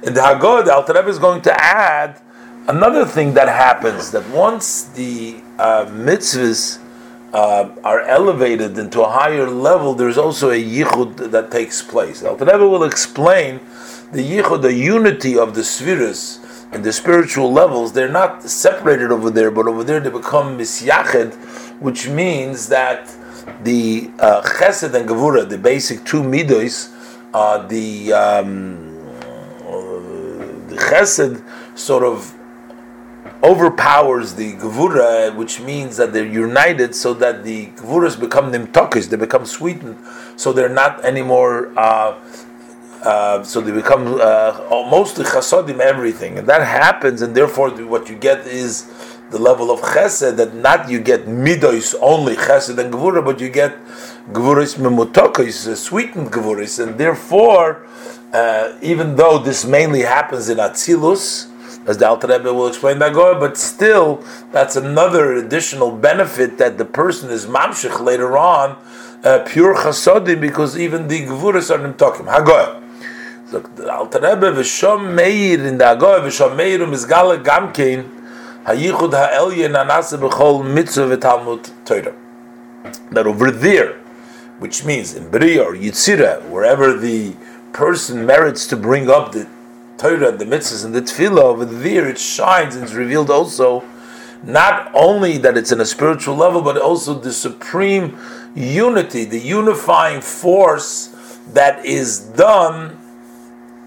In the Haggadah, the Alter Rebbe is going to add another thing that happens that once the uh, mitzvahs uh, are elevated into a higher level, there's also a yichud that takes place. The Alter Rebbe will explain the yichud, the unity of the spheres and the spiritual levels. They're not separated over there, but over there they become misyached, which means that the uh, chesed and gevura, the basic two midos, uh, the um, chesed sort of overpowers the gevura, which means that they're united, so that the gevuras become nimtokis, they become sweetened, so they're not anymore. Uh, uh, so they become uh, mostly chasodim everything, and that happens, and therefore what you get is the level of chesed that not you get midos only chesed and gevura, but you get gevuras memutokis, sweetened gevuras, and therefore uh, even though this mainly happens in Atzilus, as the Alter Rebbe will explain that go, but still, that's another additional benefit that the person is mamshich later on, uh, pure chasodim, because even the gevuras are nimtokim. Hagoy. So the Alter Rebbe v'shom meir in the Hagoy v'shom meir umizgala gamkein hayichud ha'elyen anase b'chol mitzvah v'talmud Torah. That over there, which means in Bria or Yitzira, wherever the person merits to bring up the Torah, the mitzvahs, and the tefillah, over there it shines and is revealed also not only that it's in a spiritual level, but also the supreme unity, the unifying force that is done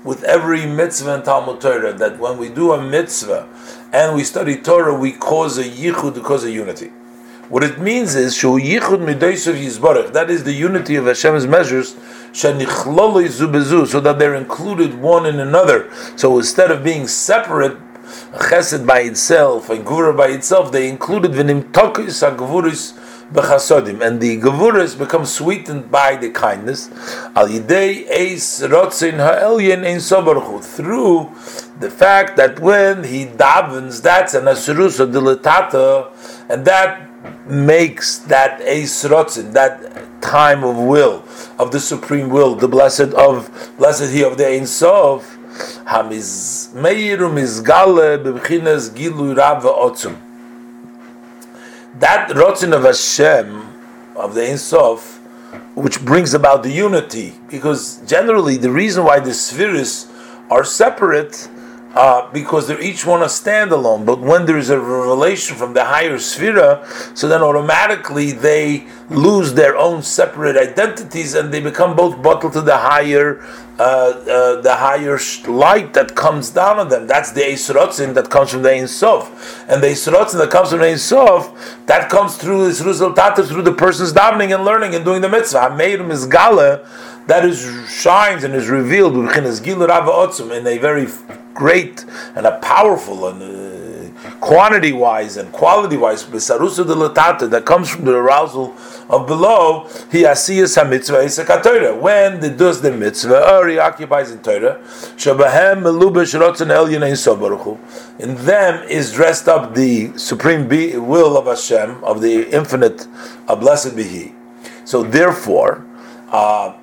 with every mitzvah and Talmud Torah. That when we do a mitzvah and we study Torah, we cause a yichud, to cause a unity. What it means is. That is the unity of Hashem's measures. So that they're included one in another. So instead of being separate, chesed by itself and gvura by itself, they included v'nim tokis and the gevuras become sweetened by the kindness. Al yidei eis rotzin ha'elyen ein sobarchu through the fact that when he davens, that's an asurusa dilatata, and that makes that Eisrotzin, that time of will, of the supreme will, the blessed of blessed he of the Ein Sof, Hamiz Meiru Mizgale Bebchines Gilu Rav Otzum. That Rotzin of Hashem, of the Ein Sof, which brings about the unity, because generally the reason why the spheres are separate uh, because they're each one a standalone. But when there is a revelation from the higher sphere, so then automatically they lose their own separate identities and they become both bottled to the higher, uh, uh, the higher light that comes down on them. That's the Eisrotzin that comes from the Ein Sof, and the Eisrotzin that comes from the Ein Sof that comes through this resultat through the person's davening and learning and doing the mitzvah. Hameirim is gala that is shines and is revealed in a very great and a powerful and uh, quantity wise and quality wise besarusa de latata that comes from the arousal of below he asiyas hamitzvah isakatoira when the does the mitzvah or he occupies in Torah shabahem melubesh rotzen elyon ein in them is dressed up the supreme be- will of Hashem of the infinite uh, blessed be He. So therefore uh,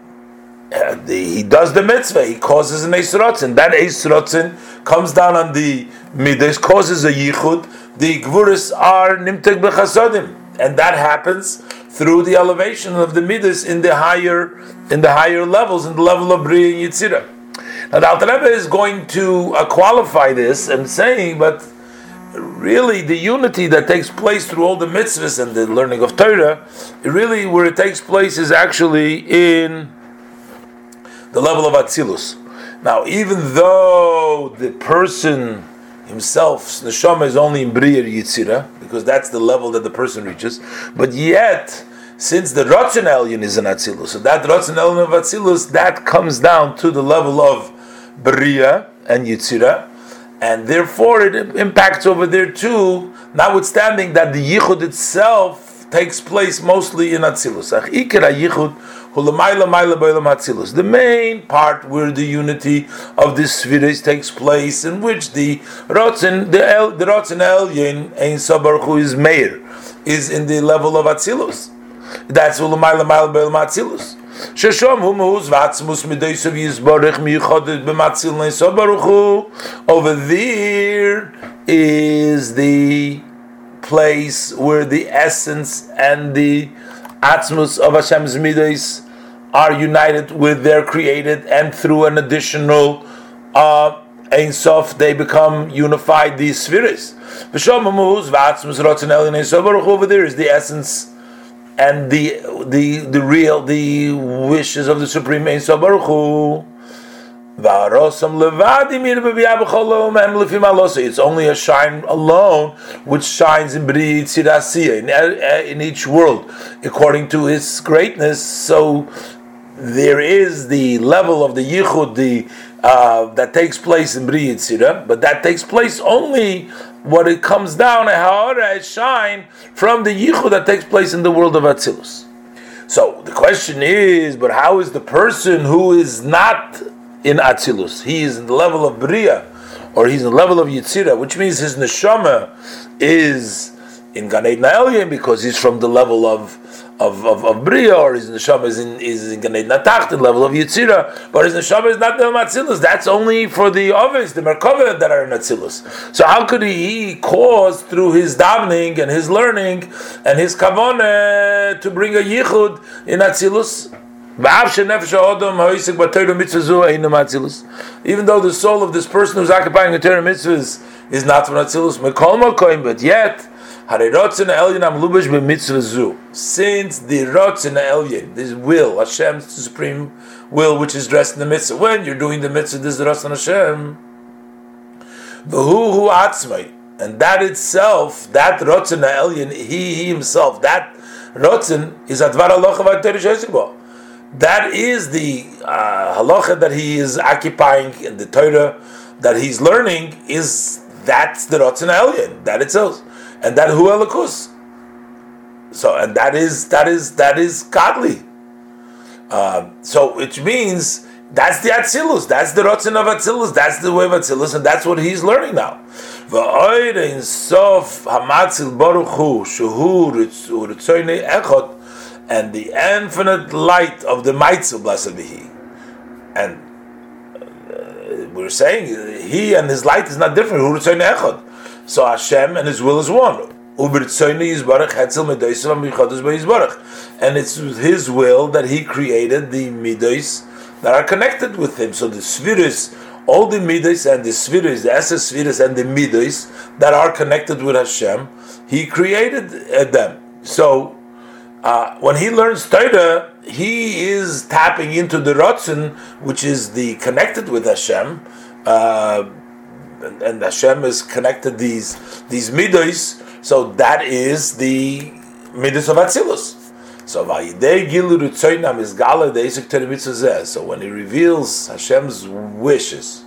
the, he does the mitzvah, he causes an Eisrotzin. That Eisrotzin comes down on the Midas, causes a Yichud. The Gvuris are Nimtek Bechasodim. And that happens through the elevation of the Midas in the higher in the higher levels, in the level of Bri and Yitzira. Now the Alter Rebbe is going to uh, qualify this and saying, but really the unity that takes place through all the mitzvahs and the learning of Torah, really where it takes place is actually in the level of Atzilus. Now, even though the person himself, neshama is only in Bria Yitzira, because that's the level that the person reaches, but yet, since the Ratzon Elyon is an Atzilus, so that Ratzon Elyon of Atzilus, that comes down to the level of Bria and Yitzira, and therefore it impacts over there too, notwithstanding that the Yichud itself takes place mostly in Atzilus. The main part where the unity of the spheres takes place, in which the Rotzen, the El, the Rotzen Ein Sabar who is Meir, is in the level of Atzilus. That's Ulamayla Maila Atzilus. Sheshom hu mahuz v'atzmus mideisav yizborich miyichodet b'matzil ne'so baruch hu. Over there is the place where the essence and the atzmus of Hashem's midos are united with their created, and through an additional uh, Ein Sof, they become unified, these spheres. Over there is the essence and the the the real the wishes of the Supreme Ein Sof Baruch Hu. It's only a shine alone which shines in in, in each world according to his greatness. So there is the level of the yichud, the uh, that takes place in Bri but that takes place only what it comes down a shine from the yichud that takes place in the world of Atzilus. So the question is, but how is the person who is not in Atzilus? He is in the level of Bria, or he's in the level of Yitzira, which means his neshama is in Gan Eden because he's from the level of of, of, of Bria, or his neshama is in is in Ganei Natach, the level of Yitzira, but his neshama is not the Matzilus. That's only for the Ovis, the Merkava that are in Atzilus. So how could he cause through his davening and his learning and his kavone to bring a yichud in Atzilus? Even though the soul of this person who's occupying the Torah mitzvahs is not from Atzilus, but yet since the Rotzen Elyon, this will, Hashem's supreme will, which is dressed in the mitzvah, when you're doing the mitzvah, this is the Rotzen Hashem, V'hu atzmai, and that itself, that Rotzen Elyon, he, he himself, that Rotzen is Advar halacha That is the uh, halacha that he is occupying in the Torah that he's learning is that's the Rotzen Elyon, that itself and that hu elikus. So, and that is that is that is godly. Uh, so, which means that's the Atzilus, that's the Rotzen of Atzilus, that's the way of Atzilus, and that's what he's learning now. sof hamatzil baruch hu echot, and the infinite light of the Maitzel, blessed be He. And uh, we're saying he and his light is not different. So Hashem and His will is one. And it's His will that He created the midos that are connected with Him. So the spheres, all the midos and the spheres, the essence spheres and the midos that are connected with Hashem, He created uh, them. So uh, when he learns Torah, he is tapping into the Ratzin, which is the connected with Hashem. Uh, and, and Hashem has connected these these midos, so that is the midos of Atzilus. So So when he reveals Hashem's wishes,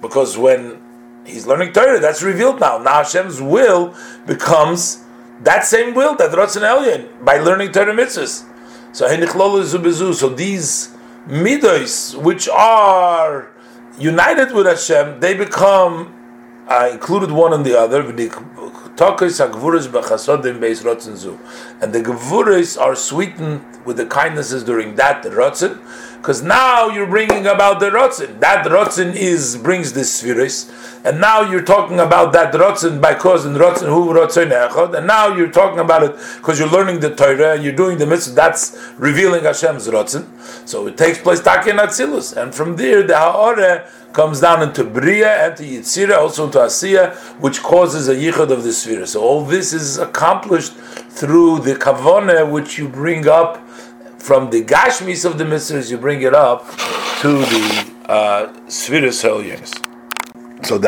because when he's learning Torah, that's revealed now. Now Hashem's will becomes that same will that Ratzon Elyon by learning Torah mitzvahs. So so these midos, which are united with Hashem, they become uh, included one in the other. And the gevuris are sweetened with the kindnesses during that rotzen, because now you're bringing about the rotzen. That rotzen is brings the spheres, and now you're talking about that rotzen by causing rotzen who rotzen echad, and now you're talking about it because you're learning the Torah and you're doing the mitzvah. That's revealing Hashem's rotzen. So it takes place takin atzilus, and from there the haore comes down into bria and to yitzira, also into asiya, which causes a yichud of the sphere. So all this is accomplished through the kavone which you bring up from the gashmis of the mitzvahs, you bring it up to the uh, spheres So the